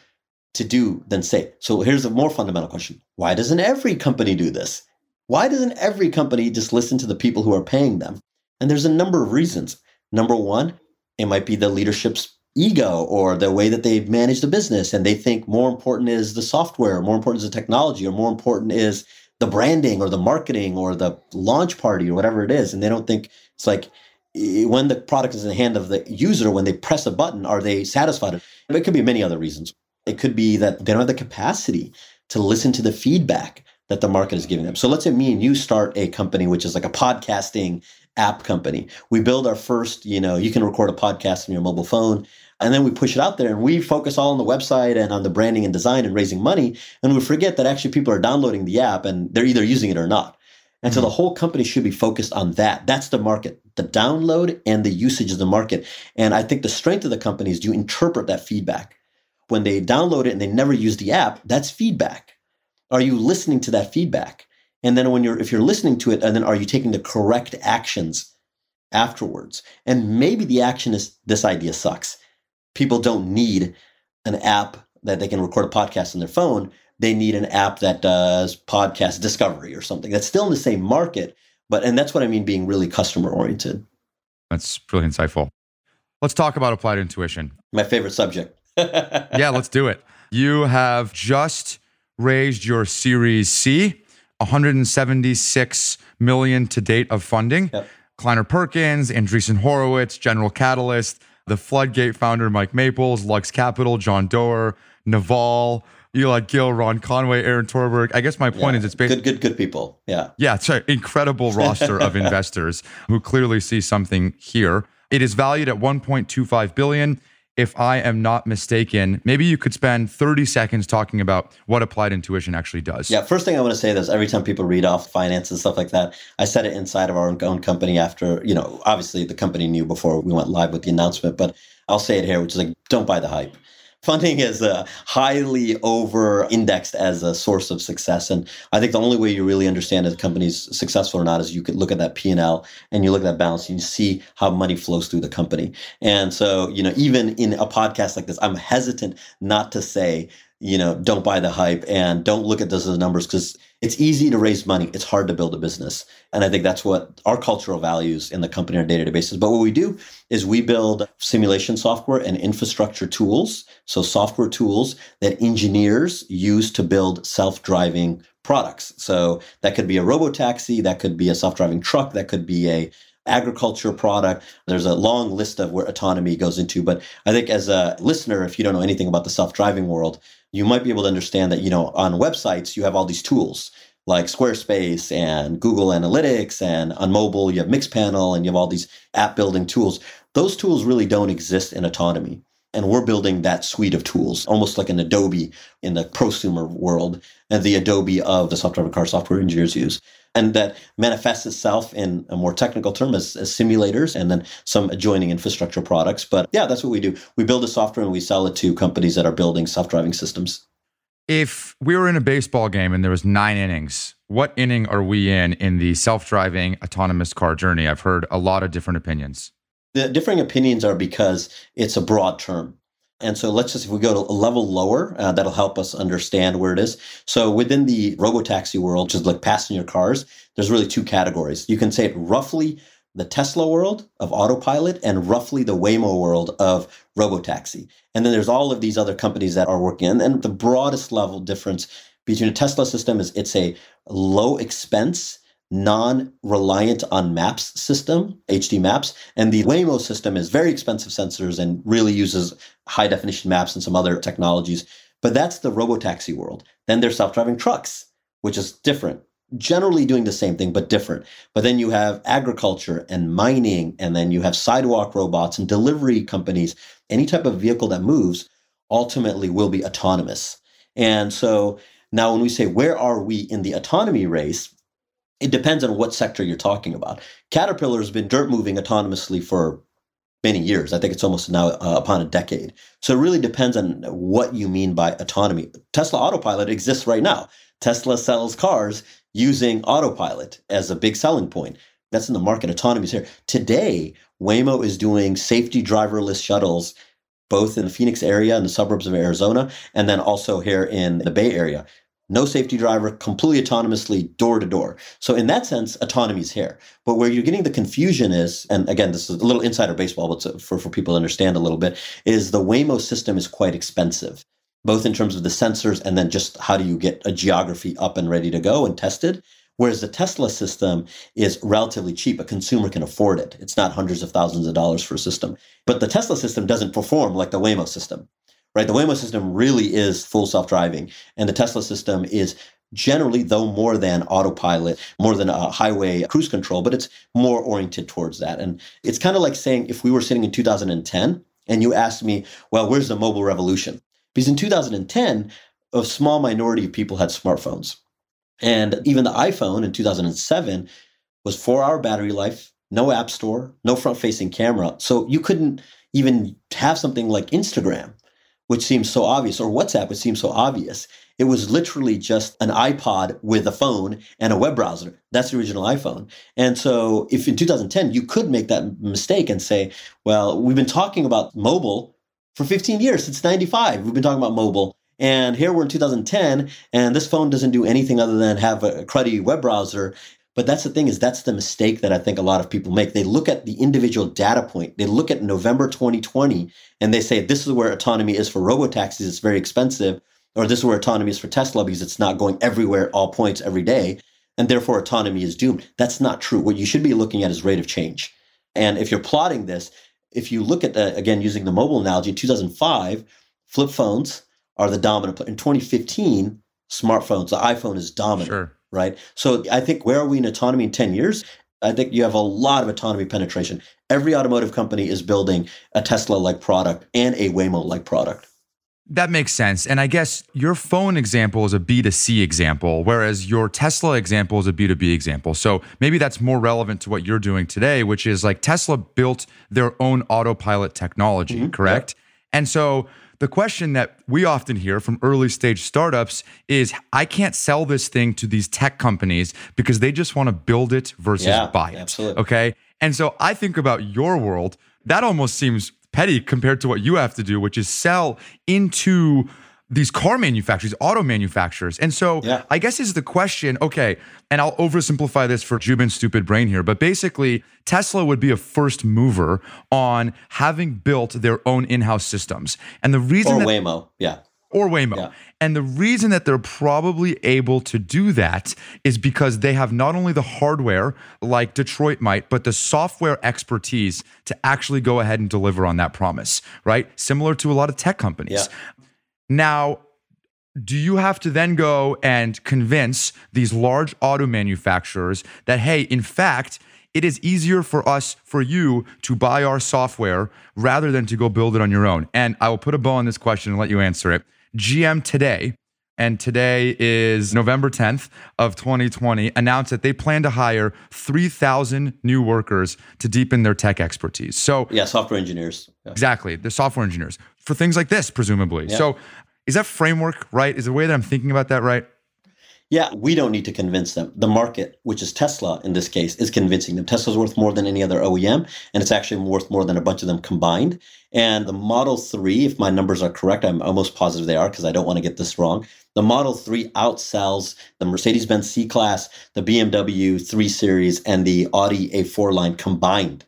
to do than say. So here's a more fundamental question. Why doesn't every company do this? Why doesn't every company just listen to the people who are paying them? And there's a number of reasons. Number one, it might be the leadership's ego or the way that they manage the business and they think more important is the software more important is the technology or more important is the branding or the marketing or the launch party or whatever it is. And they don't think it's like when the product is in the hand of the user when they press a button are they satisfied? It could be many other reasons. It could be that they don't have the capacity to listen to the feedback that the market is giving them. So let's say me and you start a company which is like a podcasting app company. We build our first you know you can record a podcast on your mobile phone and then we push it out there and we focus all on the website and on the branding and design and raising money. And we forget that actually people are downloading the app and they're either using it or not. And mm-hmm. so the whole company should be focused on that. That's the market, the download and the usage of the market. And I think the strength of the company is you interpret that feedback. When they download it and they never use the app, that's feedback. Are you listening to that feedback? And then when you're if you're listening to it, and then are you taking the correct actions afterwards? And maybe the action is this idea sucks people don't need an app that they can record a podcast on their phone. They need an app that does podcast discovery or something that's still in the same market. But, and that's what I mean being really customer oriented. That's really insightful. Let's talk about applied intuition. My favorite subject. yeah, let's do it. You have just raised your Series C, 176 million to date of funding. Yep. Kleiner Perkins, Andreessen Horowitz, General Catalyst, the Floodgate founder, Mike Maples, Lux Capital, John Doerr, Naval, Elad Gil, Ron Conway, Aaron Torberg. I guess my point yeah, is it's basically good, good, good people. Yeah. Yeah. It's an incredible roster of investors who clearly see something here. It is valued at 1.25 billion if I am not mistaken, maybe you could spend 30 seconds talking about what applied intuition actually does. Yeah, first thing I want to say is every time people read off finance and stuff like that, I said it inside of our own company after, you know, obviously the company knew before we went live with the announcement, but I'll say it here, which is like, don't buy the hype funding is uh, highly over indexed as a source of success and i think the only way you really understand if a company's successful or not is you could look at that p&l and you look at that balance and you see how money flows through the company. And so you know even in a podcast like this i'm hesitant not to say you know don't buy the hype and don't look at those numbers because it's easy to raise money. It's hard to build a business. And I think that's what our cultural values in the company are day-to-day. But what we do is we build simulation software and infrastructure tools. So software tools that engineers use to build self-driving products. So that could be a robo taxi, that could be a self-driving truck, that could be a agriculture product. There's a long list of where autonomy goes into. But I think as a listener, if you don't know anything about the self-driving world, you might be able to understand that, you know, on websites, you have all these tools like Squarespace and Google Analytics, and on mobile, you have Mixpanel and you have all these app building tools. Those tools really don't exist in autonomy. And we're building that suite of tools, almost like an Adobe in the prosumer world, and the Adobe of the software car software engineers use. And that manifests itself in a more technical term as, as simulators and then some adjoining infrastructure products. But yeah, that's what we do. We build the software and we sell it to companies that are building self driving systems. if we were in a baseball game and there was nine innings, what inning are we in in the self-driving autonomous car journey? I've heard a lot of different opinions. The differing opinions are because it's a broad term. And so let's just, if we go to a level lower, uh, that'll help us understand where it is. So within the robotaxi world, just like passenger cars, there's really two categories. You can say it roughly the Tesla world of autopilot and roughly the Waymo world of robotaxi. And then there's all of these other companies that are working. And, and the broadest level difference between a Tesla system is it's a low expense, non reliant on maps system, HD maps. And the Waymo system is very expensive sensors and really uses high definition maps and some other technologies. But that's the robotaxi world. Then there's self driving trucks, which is different generally doing the same thing but different. But then you have agriculture and mining, and then you have sidewalk robots and delivery companies. Any type of vehicle that moves ultimately will be autonomous. And so now, when we say where are we in the autonomy race, it depends on what sector you're talking about. Caterpillar has been dirt moving autonomously for many years. I think it's almost now uh, upon a decade. So it really depends on what you mean by autonomy. Tesla Autopilot exists right now. Tesla sells cars using autopilot as a big selling point. That's in the market. Autonomy is here. Today, Waymo is doing safety driverless shuttles both in the Phoenix area and the suburbs of Arizona, and then also here in the Bay Area. No safety driver, completely autonomously, door to door. So, in that sense, autonomy is here. But where you're getting the confusion is, and again, this is a little insider baseball, but for, for people to understand a little bit, is the Waymo system is quite expensive both in terms of the sensors and then just how do you get a geography up and ready to go and tested. Whereas the Tesla system is relatively cheap. A consumer can afford it. It's not hundreds of thousands of dollars for a system. But the Tesla system doesn't perform like the Waymo system, right? The Waymo system really is full self driving. And the Tesla system is generally, though more than autopilot, more than a highway cruise control, but it's more oriented towards that. And it's kind of like saying if we were sitting in 2010 and you asked me, well, where's the mobile revolution? Because in 2010, a small minority of people had smartphones. And even the iPhone in 2007 was four hour battery life, no app store, no front facing camera. So you couldn't even have something like Instagram, which seems so obvious, or WhatsApp, which seems so obvious. It was literally just an iPod with a phone and a web browser. That's the original iPhone. And so, if in 2010 you could make that mistake and say, well, we've been talking about mobile for 15 years since 95 we've been talking about mobile and here we're in 2010 and this phone doesn't do anything other than have a cruddy web browser but that's the thing is that's the mistake that i think a lot of people make they look at the individual data point they look at november 2020 and they say this is where autonomy is for robo taxis. it's very expensive or this is where autonomy is for tesla because it's not going everywhere at all points every day and therefore autonomy is doomed that's not true what you should be looking at is rate of change and if you're plotting this if you look at the, again using the mobile analogy, in 2005, flip phones are the dominant. In 2015, smartphones, the iPhone is dominant, sure. Right? So I think where are we in autonomy in 10 years? I think you have a lot of autonomy penetration. Every automotive company is building a Tesla like product and a Waymo like product. That makes sense. And I guess your phone example is a B2C example, whereas your Tesla example is a B2B example. So maybe that's more relevant to what you're doing today, which is like Tesla built their own autopilot technology, mm-hmm. correct? And so the question that we often hear from early stage startups is I can't sell this thing to these tech companies because they just want to build it versus yeah, buy it. Absolutely. Okay. And so I think about your world. That almost seems petty compared to what you have to do, which is sell into these car manufacturers, auto manufacturers. And so yeah. I guess is the question, okay, and I'll oversimplify this for Joubin's stupid brain here, but basically Tesla would be a first mover on having built their own in-house systems. And the reason or that, Waymo, yeah or Waymo. Yeah. And the reason that they're probably able to do that is because they have not only the hardware like Detroit might, but the software expertise to actually go ahead and deliver on that promise, right? Similar to a lot of tech companies. Yeah. Now, do you have to then go and convince these large auto manufacturers that, hey, in fact, it is easier for us, for you to buy our software rather than to go build it on your own? And I will put a bow on this question and let you answer it. GM today, and today is November 10th of 2020, announced that they plan to hire 3,000 new workers to deepen their tech expertise. So, yeah, software engineers. Yeah. Exactly, the software engineers for things like this, presumably. Yeah. So, Is that framework right? Is the way that I'm thinking about that right? Yeah, we don't need to convince them. The market, which is Tesla in this case, is convincing them. Tesla's worth more than any other OEM, and it's actually worth more than a bunch of them combined. And the Model 3, if my numbers are correct, I'm almost positive they are because I don't want to get this wrong. The Model 3 outsells the Mercedes Benz C Class, the BMW 3 Series, and the Audi A4 line combined.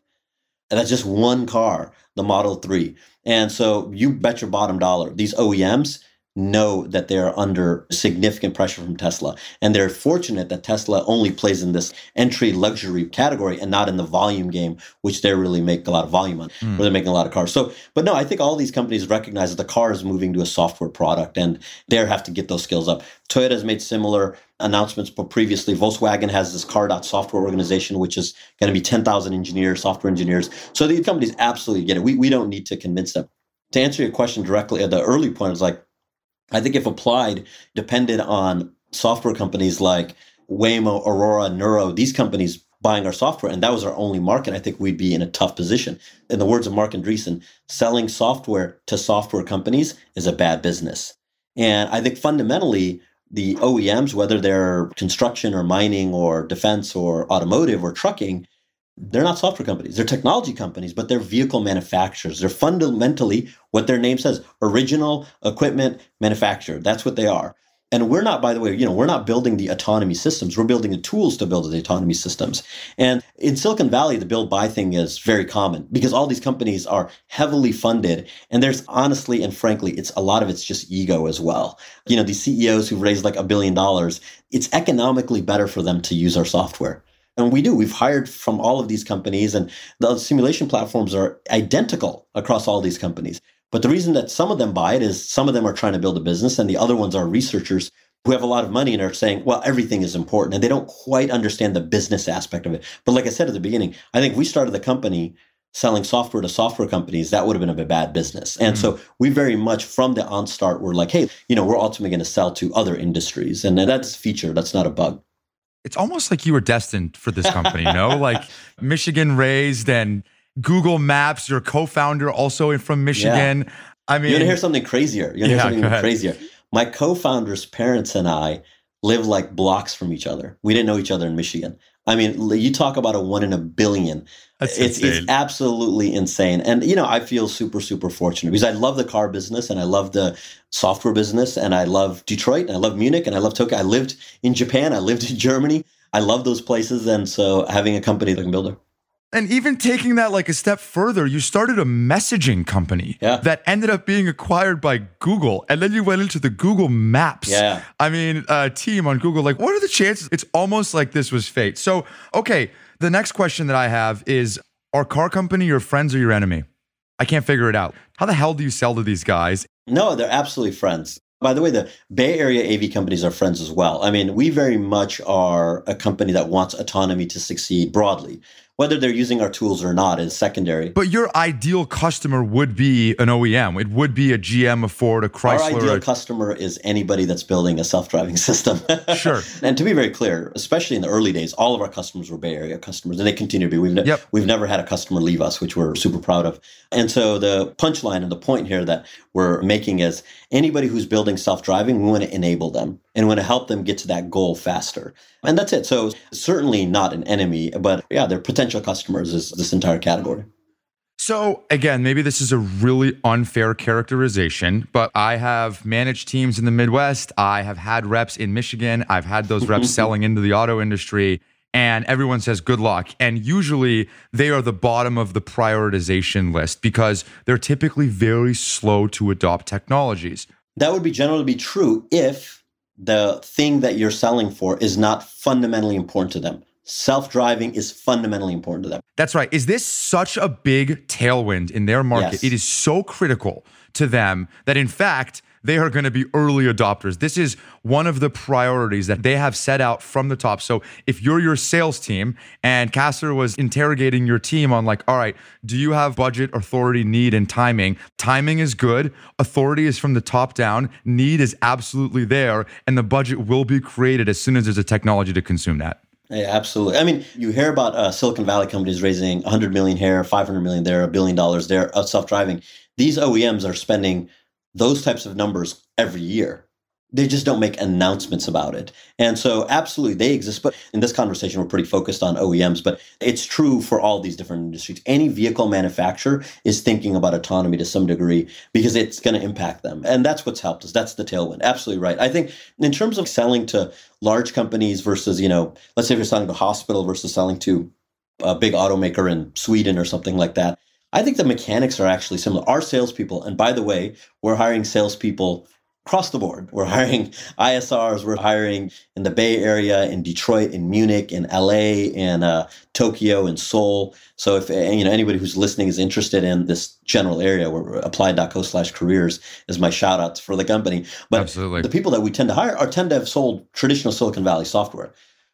And that's just one car, the Model 3. And so you bet your bottom dollar, these OEMs, know that they're under significant pressure from Tesla. And they're fortunate that Tesla only plays in this entry luxury category and not in the volume game, which they really make a lot of volume on, mm. where they're making a lot of cars. So, but no, I think all these companies recognize that the car is moving to a software product and they have to get those skills up. Toyota has made similar announcements, but previously Volkswagen has this car software organization, which is going to be 10,000 engineers, software engineers. So these companies absolutely get it. We, we don't need to convince them. To answer your question directly at the early point, is like, I think if applied depended on software companies like Waymo, Aurora, Nuro, these companies buying our software, and that was our only market, I think we'd be in a tough position. In the words of Marc Andreessen, selling software to software companies is a bad business. And I think fundamentally, the OEMs, whether they're construction or mining or defense or automotive or trucking, they're not software companies. They're technology companies, but they're vehicle manufacturers. They're fundamentally what their name says original equipment manufacturer. That's what they are. And we're not, by the way, you know, we're not building the autonomy systems. We're building the tools to build the autonomy systems. And in Silicon Valley, the build buy thing is very common because all these companies are heavily funded. And there's honestly and frankly, it's a lot of it's just ego as well. You know, these CEOs who've raised like a billion dollars, it's economically better for them to use our software. And we do. We've hired from all of these companies, and the simulation platforms are identical across all these companies. But the reason that some of them buy it is some of them are trying to build a business, and the other ones are researchers who have a lot of money and are saying, well, everything is important. And they don't quite understand the business aspect of it. But like I said at the beginning, I think we started the company selling software to software companies, that would have been a bad business. And mm so we very much from the onstart were like, hey, you know, we're ultimately going to sell to other industries. And that's a feature, that's not a bug it's almost like you were destined for this company, you know, like Michigan raised and Google Maps, your co-founder also from Michigan. Yeah. I mean, you want to hear something crazier? You want to yeah, hear something crazier? My co-founder's parents and I live like blocks from each other. We didn't know each other in Michigan. I mean, you talk about a one in a billion. That's it's insane. it's absolutely insane. And you know, I feel super super fortunate because I love the car business and I love the software business and I love Detroit and I love Munich and I love Tokyo. I lived in Japan. I lived in Germany. I love those places, and so having a company that can build it. And even taking that like a step further, you started a messaging company yeah. that ended up being acquired by Google. And then you went into the Google Maps. Yeah. I mean, uh, team on Google. Like, what are the chances? It's almost like this was fate. So, okay, the next question that I have is Are car company your friends or your enemy? I can't figure it out. How the hell do you sell to these guys? No, they're absolutely friends. By the way, the Bay Area AV companies are friends as well. I mean, we very much are a company that wants autonomy to succeed broadly whether they're using our tools or not is secondary. But your ideal customer would be an OEM. It would be a GM, a Ford, a Chrysler. Our ideal a... customer is anybody that's building a self-driving system. sure. And to be very clear, especially in the early days, all of our customers were Bay Area customers, and they continue to be. We've, ne- yep. we've never had a customer leave us, which we're super proud of. And so the punchline and the point here that we're making is anybody who's building self-driving, we want to enable them and want to help them get to that goal faster. And that's it. So certainly not an enemy, but yeah, they're potential customers is this entire category. So, again, maybe this is a really unfair characterization, but I have managed teams in the Midwest. I have had reps in Michigan. I've had those reps selling into the auto industry, and everyone says good luck. And usually they are the bottom of the prioritization list because they're typically very slow to adopt technologies. That would be generally be true if the thing that you're selling for is not fundamentally important to them. Self driving is fundamentally important to them. That's right. Is this such a big tailwind in their market? Yes. It is so critical to them that, in fact, they are going to be early adopters. This is one of the priorities that they have set out from the top. So if you're your sales team and Qasar was interrogating your team on like, all right, do you have budget, authority, need, and timing? Timing is good. Authority is from the top down. Need is absolutely there. And the budget will be created as soon as there's a technology to consume that. Yeah, absolutely. I mean, you hear about uh, Silicon Valley companies raising 100 million here, 500 million there, a billion dollars there, of self-driving. These OEMs are spending those types of numbers every year they just don't make announcements about it. And so, absolutely, they exist. But in this conversation, we're pretty focused on OEMs, but it's true for all these different industries. Any vehicle manufacturer is thinking about autonomy to some degree because it's going to impact them. And that's what's helped us. That's the tailwind. Absolutely right. I think in terms of selling to large companies versus, you know, let's say if you're selling to a hospital versus selling to a big automaker in Sweden or something like that. I think the mechanics are actually similar. Our salespeople, and by the way, we're hiring salespeople across the board. We're hiring ISRs. We're hiring in the Bay Area, in Detroit, in Munich, in LA, in uh, Tokyo, in Seoul. So if you know anybody who's listening is interested in this general area, where applied.co slash careers is my shout out for the company. But Absolutely. the people that we tend to hire are tend to have sold traditional Silicon Valley software.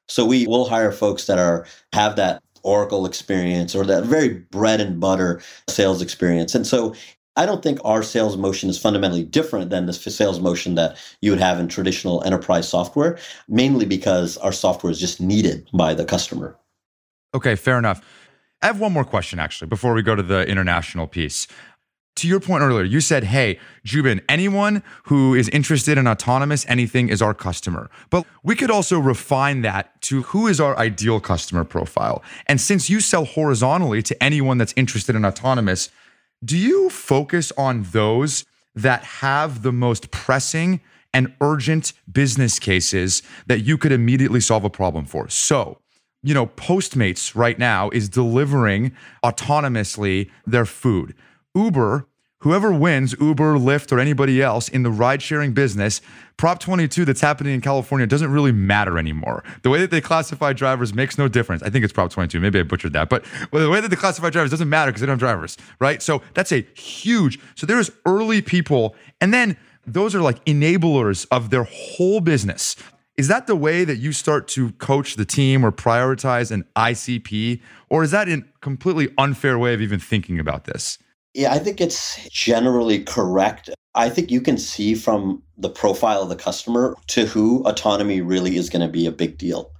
So we will hire folks that are have that Oracle experience or that very bread and butter sales experience. And so I don't think our sales motion is fundamentally different than the sales motion that you would have in traditional enterprise software, mainly because our software is just needed by the customer. Okay, fair enough. I have one more question actually before we go to the international piece. To your point earlier, you said, hey, Joubin, anyone who is interested in autonomous anything is our customer. But we could also refine that to who is our ideal customer profile. And since you sell horizontally to anyone that's interested in autonomous, do you focus on those that have the most pressing and urgent business cases that you could immediately solve a problem for? So, you know, Postmates right now is delivering autonomously their food. Uber whoever wins, Uber, Lyft, or anybody else in the ride sharing business, Prop 22 that's happening in California doesn't really matter anymore. The way that they classify drivers makes no difference. I think it's Prop 22. Maybe I butchered that. But the way that they classify drivers doesn't matter because they don't have drivers, right? So that's a huge. So there's early people, and then those are like enablers of their whole business. Is that the way that you start to coach the team or prioritize an ICP? Or is that a completely unfair way of even thinking about this? Yeah, I think it's generally correct. I think you can see from the profile of the customer to who autonomy really is going to be a big deal.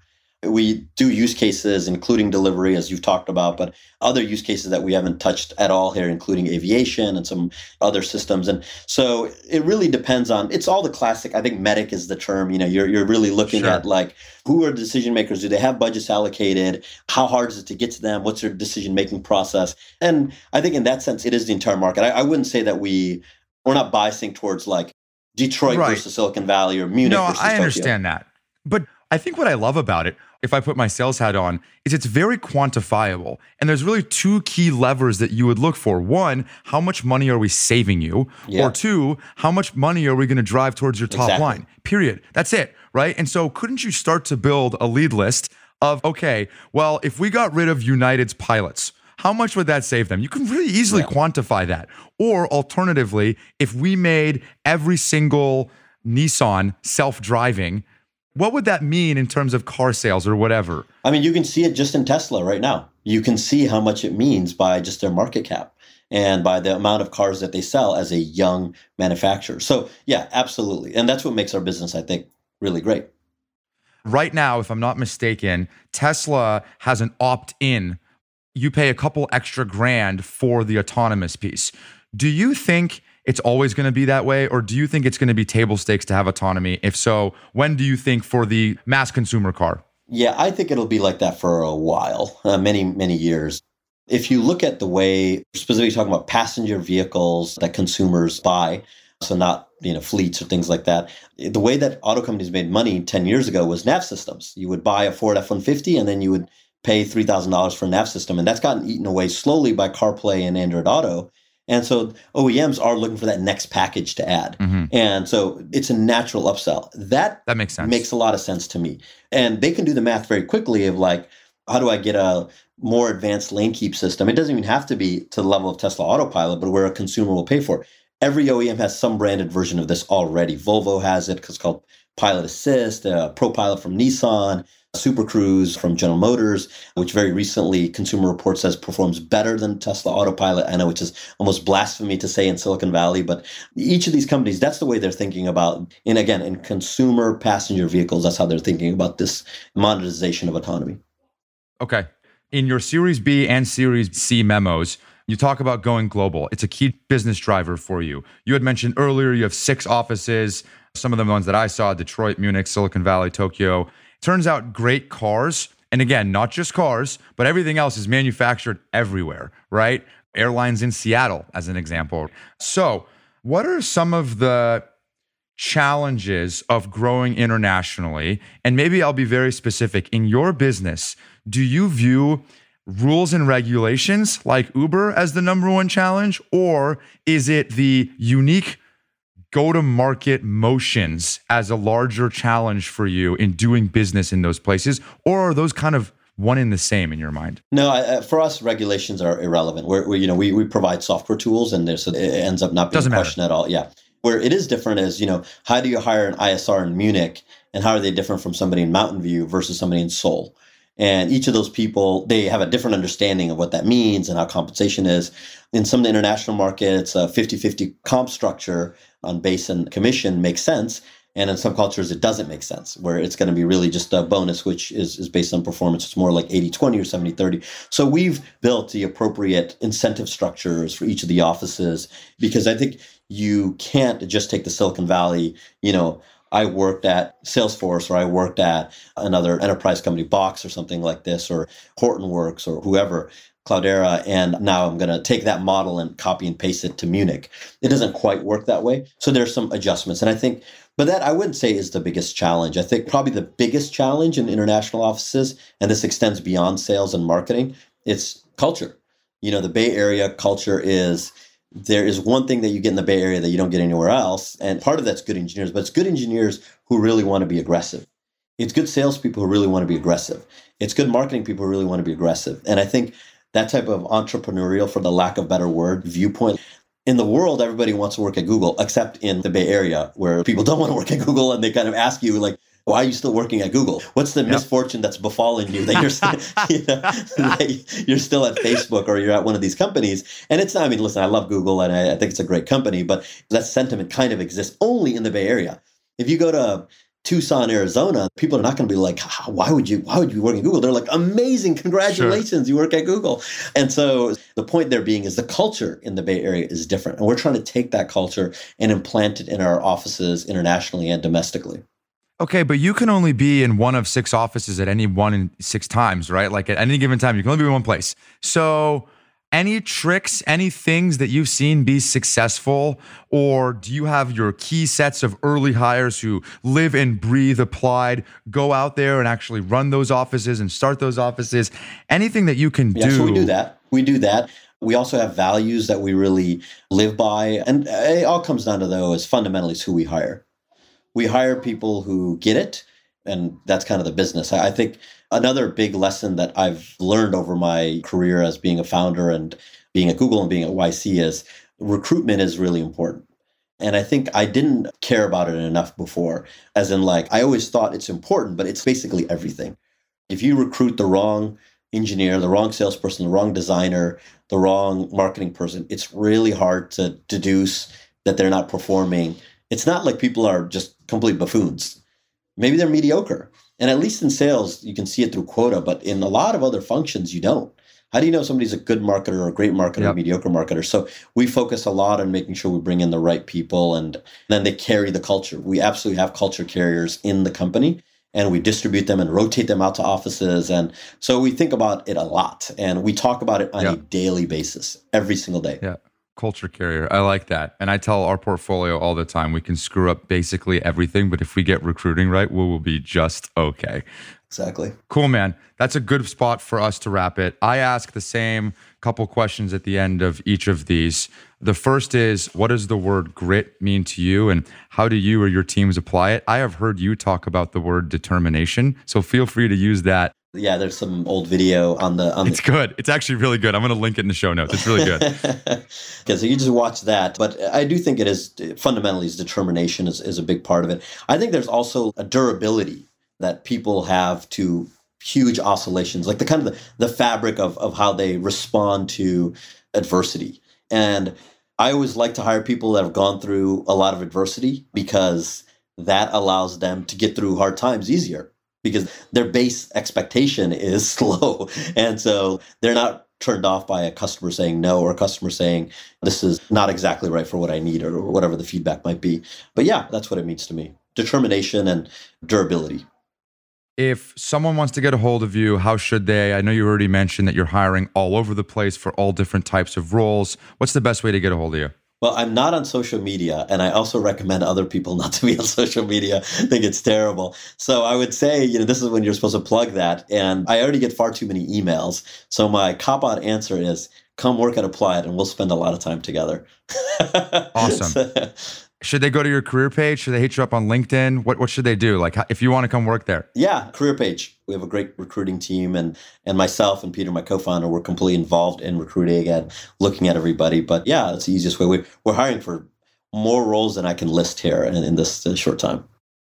We do use cases, including delivery, as you've talked about, but other use cases that we haven't touched at all here, including aviation and some other systems. And so it really depends on. It's all the classic. I think MEDDIC is the term. You know, you're you're really looking sure. at like who are decision makers? Do they have budgets allocated? How hard is it to get to them? What's their decision making process? And I think in that sense, it is the entire market. I, I wouldn't say that we we're not biasing towards like Detroit right. versus Silicon Valley or Munich. No, I understand Tokyo. that, but I think what I love about it, if I put my sales hat on, is it's very quantifiable. And there's really two key levers that you would look for. One, how much money are we saving you? Yeah. Or two, how much money are we going to drive towards your top exactly. line? Period. That's it. Right. And so couldn't you start to build a lead list of, okay, well, if we got rid of United's pilots, how much would that save them? You can really easily yeah. quantify that. Or alternatively, if we made every single Nissan self driving, what would that mean in terms of car sales or whatever? I mean, you can see it just in Tesla right now. You can see how much it means by just their market cap and by the amount of cars that they sell as a young manufacturer. So, yeah, absolutely. And that's what makes our business, I think, really great. Right now, if I'm not mistaken, Tesla has an opt in. You pay a couple extra grand for the autonomous piece. Do you think it's always going to be that way? Or do you think it's going to be table stakes to have autonomy? If so, when do you think for the mass consumer car? Yeah, I think it'll be like that for a while, uh, many, many years. If you look at the way, specifically talking about passenger vehicles that consumers buy, so not you know fleets or things like that. The way that auto companies made money 10 years ago was nav systems. You would buy a Ford F-150 and then you would pay $3,000 for a nav system. And that's gotten eaten away slowly by CarPlay and Android Auto. And so OEMs are looking for that next package to add. Mm-hmm. And so it's a natural upsell. That that makes sense. Makes a lot of sense to me. And they can do the math very quickly of like, how do I get a more advanced lane keep system? It doesn't even have to be to the level of Tesla Autopilot, but where a consumer will pay for it. Every OEM has some branded version of this already. Volvo has it because it's called Pilot Assist, uh, ProPilot from Nissan. Super Cruise from General Motors, which very recently Consumer Reports says performs better than Tesla Autopilot. I know which is almost blasphemy to say in Silicon Valley, but each of these companies, that's the way they're thinking about. And again, in consumer passenger vehicles, that's how they're thinking about this monetization of autonomy. Okay. In your Series B and Series C memos, You talk about going global. It's a key business driver for you. You had mentioned earlier you have six offices, some of the ones that I saw Detroit, Munich, Silicon Valley, Tokyo. Turns out great cars. And again, not just cars, but everything else is manufactured everywhere, right? Airlines in Seattle, as an example. So, what are some of the challenges of growing internationally? And maybe I'll be very specific. In your business, do you view rules and regulations like Uber as the number one challenge? Or is it the unique go to market motions as a larger challenge for you in doing business in those places? Or are those kind of one in the same in your mind? No, uh, for us, regulations are irrelevant. We're, we you know, we, we provide software tools and there's, it ends up not being Doesn't a question matter. at all. Yeah. Where it is different is, you know, how do you hire an ISR in Munich and how are they different from somebody in Mountain View versus somebody in Seoul? And each of those people, they have a different understanding of what that means and how compensation is. In some of the international markets, a 50 50 comp structure on base and commission makes sense. And in some cultures, it doesn't make sense, where it's going to be really just a bonus, which is, is based on performance. It's more like 80 20 or 70 30. So we've built the appropriate incentive structures for each of the offices because I think you can't just take the Silicon Valley, you know, I worked at Salesforce or I worked at another enterprise company, Box or something like this, or Hortonworks or whoever, Cloudera, and now I'm going to take that model and copy and paste it to Munich. It doesn't quite work that way. So there's some adjustments. And I think, but that I wouldn't say is the biggest challenge. I think probably the biggest challenge in international offices, and this extends beyond sales and marketing, it's culture. You know, the Bay Area culture is there is one thing that you get in the Bay Area that you don't get anywhere else. And part of that's good engineers, but it's good engineers who really want to be aggressive. It's good salespeople who really want to be aggressive. It's good marketing people who really want to be aggressive. And I think that type of entrepreneurial, for the lack of better word, viewpoint. In the world, everybody wants to work at Google, except in the Bay Area, where people don't want to work at Google and they kind of ask you, like, why are you still working at Google? What's the yep. misfortune that's befallen you that you're still, you know, that you're still at Facebook or you're at one of these companies? And it's not, I mean, listen, I love Google and I, I think it's a great company, but that sentiment kind of exists only in the Bay Area. If you go to Tucson, Arizona, people are not going to be like, why would you, why would you be working at Google? They're like, amazing, congratulations, sure. you work at Google. And so the point there being is the culture in the Bay Area is different. And we're trying to take that culture and implant it in our offices internationally and domestically. Okay, but you can only be in one of six offices at any one in six times, right? Like at any given time, you can only be in one place. So, any tricks, any things that you've seen be successful, or do you have your key sets of early hires who live and breathe applied, go out there and actually run those offices and start those offices? Anything that you can yeah, do? So we do that. We do that. We also have values that we really live by, and it all comes down to though is fundamentally who we hire we hire people who get it, and that's kind of the business. I, think another big lesson that I've learned over my career as being a founder and being at Google and being at YC is recruitment is really important. And I think I didn't care about it enough before, as in, like, I always thought it's important, but it's basically everything. If you recruit the wrong engineer, the wrong salesperson, the wrong designer, the wrong marketing person, it's really hard to deduce that they're not performing it's not like people are just complete buffoons. Maybe they're mediocre. And at least in sales, you can see it through quota, but in a lot of other functions, you don't. How do you know somebody's a good marketer or a great marketer yep. mediocre marketer? So we focus a lot on making sure we bring in the right people and then they carry the culture. We absolutely have culture carriers in the company and we distribute them and rotate them out to offices. And so we think about it a lot and we talk about it on yep. a daily basis, every single day. Yeah culture carrier. I like that. And I tell our portfolio all the time we can screw up basically everything, but if we get recruiting right, we will be just okay. Exactly. Cool, man. That's a good spot for us to wrap it. I ask the same couple questions at the end of each of these. The first is what does the word grit mean to you and how do you or your teams apply it? I have heard you talk about the word determination, so feel free to use that yeah, there's some old video on the. On it's the- good. It's actually really good. I'm going to link it in the show notes. It's really good. yeah, so you just watch that. But I do think it is fundamentally is determination is, is a big part of it. I think there's also a durability that people have to huge oscillations, like the kind of the, the fabric of, of how they respond to adversity. And I always like to hire people that have gone through a lot of adversity because that allows them to get through hard times easier because their base expectation is slow. And so they're not turned off by a customer saying no or a customer saying this is not exactly right for what I need or whatever the feedback might be. But yeah, that's what it means to me determination and durability. If someone wants to get a hold of you, how should they? I know you already mentioned that you're hiring all over the place for all different types of roles. What's the best way to get a hold of you? Well, I'm not on social media, and I also recommend other people not to be on social media. I think it's terrible. So I would say, you know, this is when you're supposed to plug that. And I already get far too many emails. So my cop out answer is come work at Applied and we'll spend a lot of time together. Awesome. Should they go to your career page? Should they hit you up on LinkedIn? What what should they do? Like if you want to come work there? Yeah, career page. We have a great recruiting team, and and myself and Peter, my co-founder, we're completely involved in recruiting and looking at everybody. But yeah, it's the easiest way. We, we're hiring for more roles than I can list here in, in this uh, short time.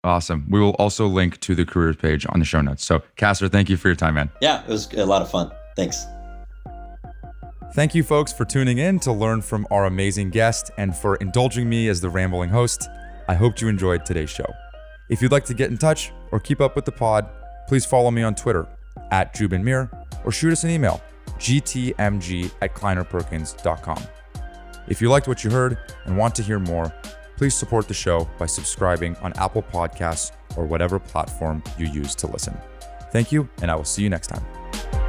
Awesome. We will also link to the careers page on the show notes. So, Qasar, thank you for your time, man. Yeah, it was a lot of fun. Thanks. Thank you, folks, for tuning in to learn from our amazing guest and for indulging me as the rambling host. I hope you enjoyed today's show. If you'd like to get in touch or keep up with the pod, please follow me on Twitter at Joubin Mir or shoot us an email, gtmg at kleinerperkins.com. If you liked what you heard and want to hear more, please support the show by subscribing on Apple Podcasts or whatever platform you use to listen. Thank you, and I will see you next time.